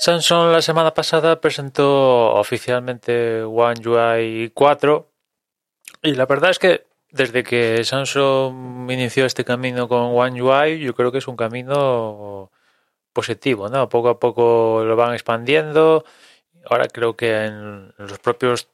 Samsung la semana pasada presentó oficialmente One UI 4 y la verdad es que desde que Samsung inició este camino con One UI yo creo que es un camino positivo, ¿no? Poco a poco lo van expandiendo. Ahora creo que en los propios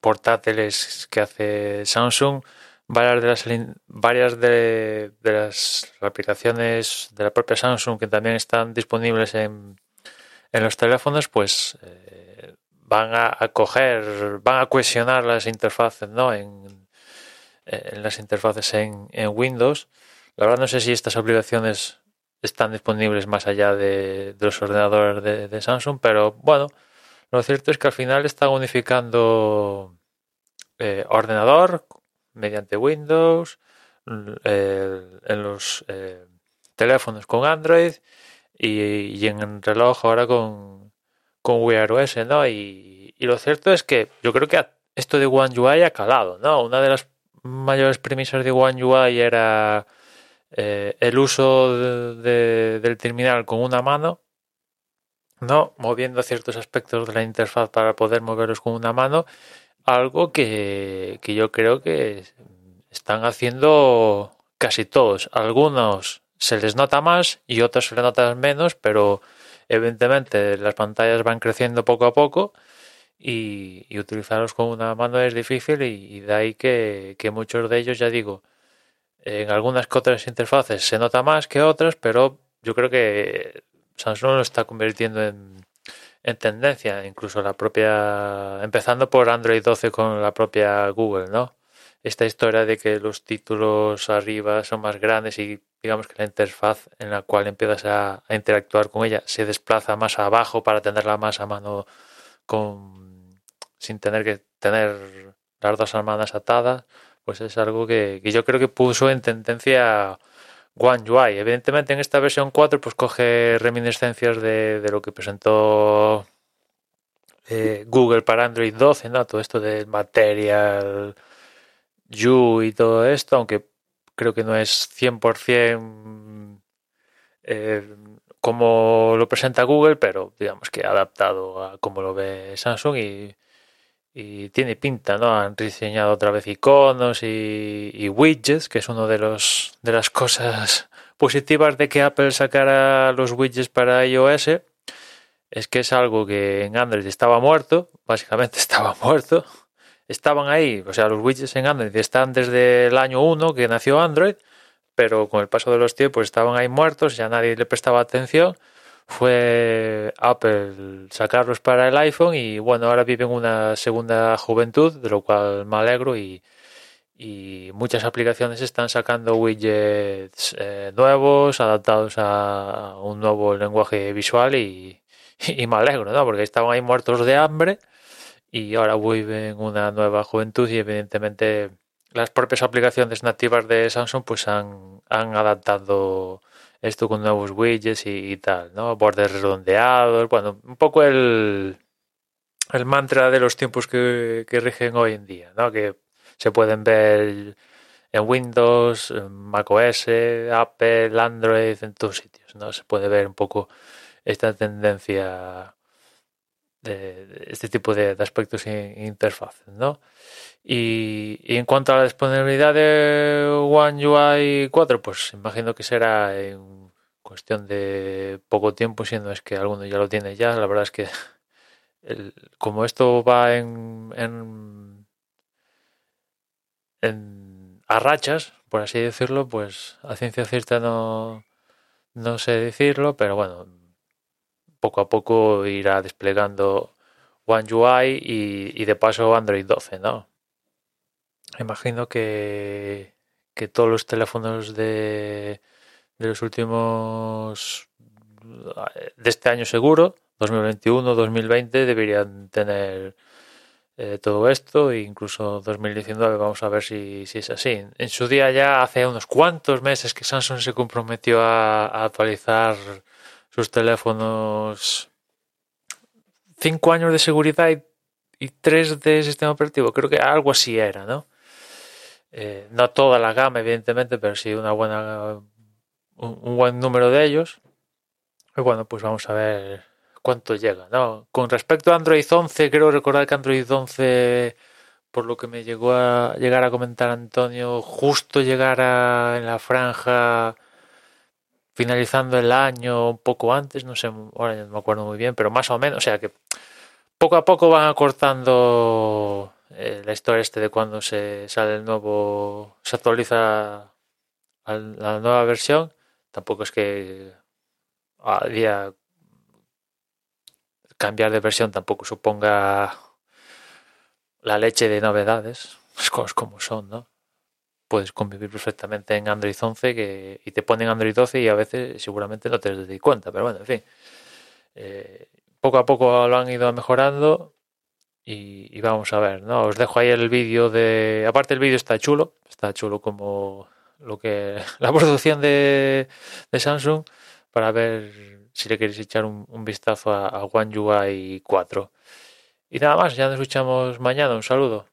portátiles que hace Samsung varias de las varias de las aplicaciones de la propia Samsung que también están disponibles en en los teléfonos pues eh, van a, coger, van a cohesionar las interfaces, ¿no? En, las interfaces en, Windows. La verdad no sé si estas aplicaciones están disponibles más allá de, los ordenadores de, Samsung, pero bueno, lo cierto es que al final están unificando eh, ordenador mediante Windows, eh, en los teléfonos con Android y, en el reloj ahora con, con Wear OS, ¿no? Y, lo cierto es que yo creo que esto de One UI ha calado, ¿no? Una de las mayores premisas de One UI era eh, el uso de, del terminal con una mano, ¿no? Moviendo ciertos aspectos de la interfaz para poder moverlos con una mano, algo que, que yo creo que están haciendo casi todos. Algunos se les nota más y otros se les nota menos, pero evidentemente las pantallas van creciendo poco a poco y, utilizarlos con una mano es difícil y, de ahí que, muchos de ellos, ya digo, en algunas que otras interfaces se nota más que otras, pero yo creo que Samsung lo está convirtiendo en, en tendencia, incluso la propia, empezando por Android 12 con la propia Google, ¿no? esta historia de que los títulos arriba son más grandes y digamos que la interfaz en la cual empiezas a, interactuar con ella se desplaza más abajo para tenerla más a mano con sin tener que tener las dos almanas atadas pues es algo que, yo creo que puso en tendencia One UI evidentemente en esta versión 4 pues coge reminiscencias de, de lo que presentó eh, Google para Android 12 ¿no? todo esto del material You y todo esto, aunque creo que no es 100% eh, como lo presenta Google, pero digamos que adaptado a como lo ve Samsung y, tiene pinta, ¿no? Han diseñado otra vez iconos y, widgets, que es uno de de las cosas positivas de que Apple sacara los widgets para iOS. Es que es algo que en Android estaba muerto, básicamente estaba muerto estaban ahí, o sea, los widgets en Android están desde el año 1 que nació Android, pero con el paso de los tiempos estaban ahí muertos, ya nadie le prestaba atención. Fue Apple sacarlos para el iPhone y bueno, ahora viven una segunda juventud, de lo cual me alegro y, muchas aplicaciones están sacando widgets eh, nuevos, adaptados a un nuevo lenguaje visual y, y me alegro, ¿no? Porque estaban ahí muertos de hambre y ahora viven una nueva juventud y evidentemente las propias aplicaciones nativas de Samsung pues han, han adaptado esto con nuevos widgets y, tal, ¿no? Bordes redondeados, bueno, un poco el, el mantra de los tiempos que, que rigen hoy en día, ¿no? Que se pueden ver en Windows, en macOS, Apple, Android, en todos sitios, ¿no? Se puede ver un poco esta tendencia de, este tipo de, aspectos e interfaces, ¿no? Y, en cuanto a la disponibilidad de One UI 4, pues imagino que será en cuestión de poco tiempo, siendo es que alguno ya lo tiene ya. La verdad es que como esto va en, en, en, a rachas, por así decirlo, pues a ciencia cierta no, no sé decirlo, pero bueno, poco a poco irá desplegando One UI y, de paso Android 12, ¿no? imagino que, que todos los teléfonos de, de los últimos de este año seguro, 2021, 2020, deberían tener eh, todo esto, e incluso 2019 vamos a ver si, si, es así. En su día ya hace unos cuantos meses que Samsung se comprometió a actualizar sus teléfonos cinco años de seguridad y, tres de sistema operativo, creo que algo así era, ¿no? Eh, no toda la gama, evidentemente, pero sí una buena un, buen número de ellos. Y bueno, pues vamos a ver cuánto llega. ¿no? Con respecto a Android 11, creo recordar que Android 11, por lo que me llegó a llegar a comentar Antonio, justo llegara en la franja finalizando el año, un poco antes, no sé, ahora no me acuerdo muy bien, pero más o menos, o sea que poco a poco van acortando eh, la historia este de cuando se sale el nuevo, se actualiza la nueva versión. Tampoco es que a día cambiar de versión tampoco suponga la leche de novedades, las cosas como son, ¿no? Puedes convivir perfectamente en Android 11 que, y te ponen Android 12 y a veces seguramente no te das cuenta, pero bueno, en fin. Eh, poco a poco lo han ido mejorando y, vamos a ver, ¿no? Os dejo ahí el vídeo de... Aparte el vídeo está chulo, está chulo como lo que... La producción de, de Samsung para ver si le queréis echar un, un vistazo a, a One UI 4. Y nada más, ya nos escuchamos mañana. Un saludo.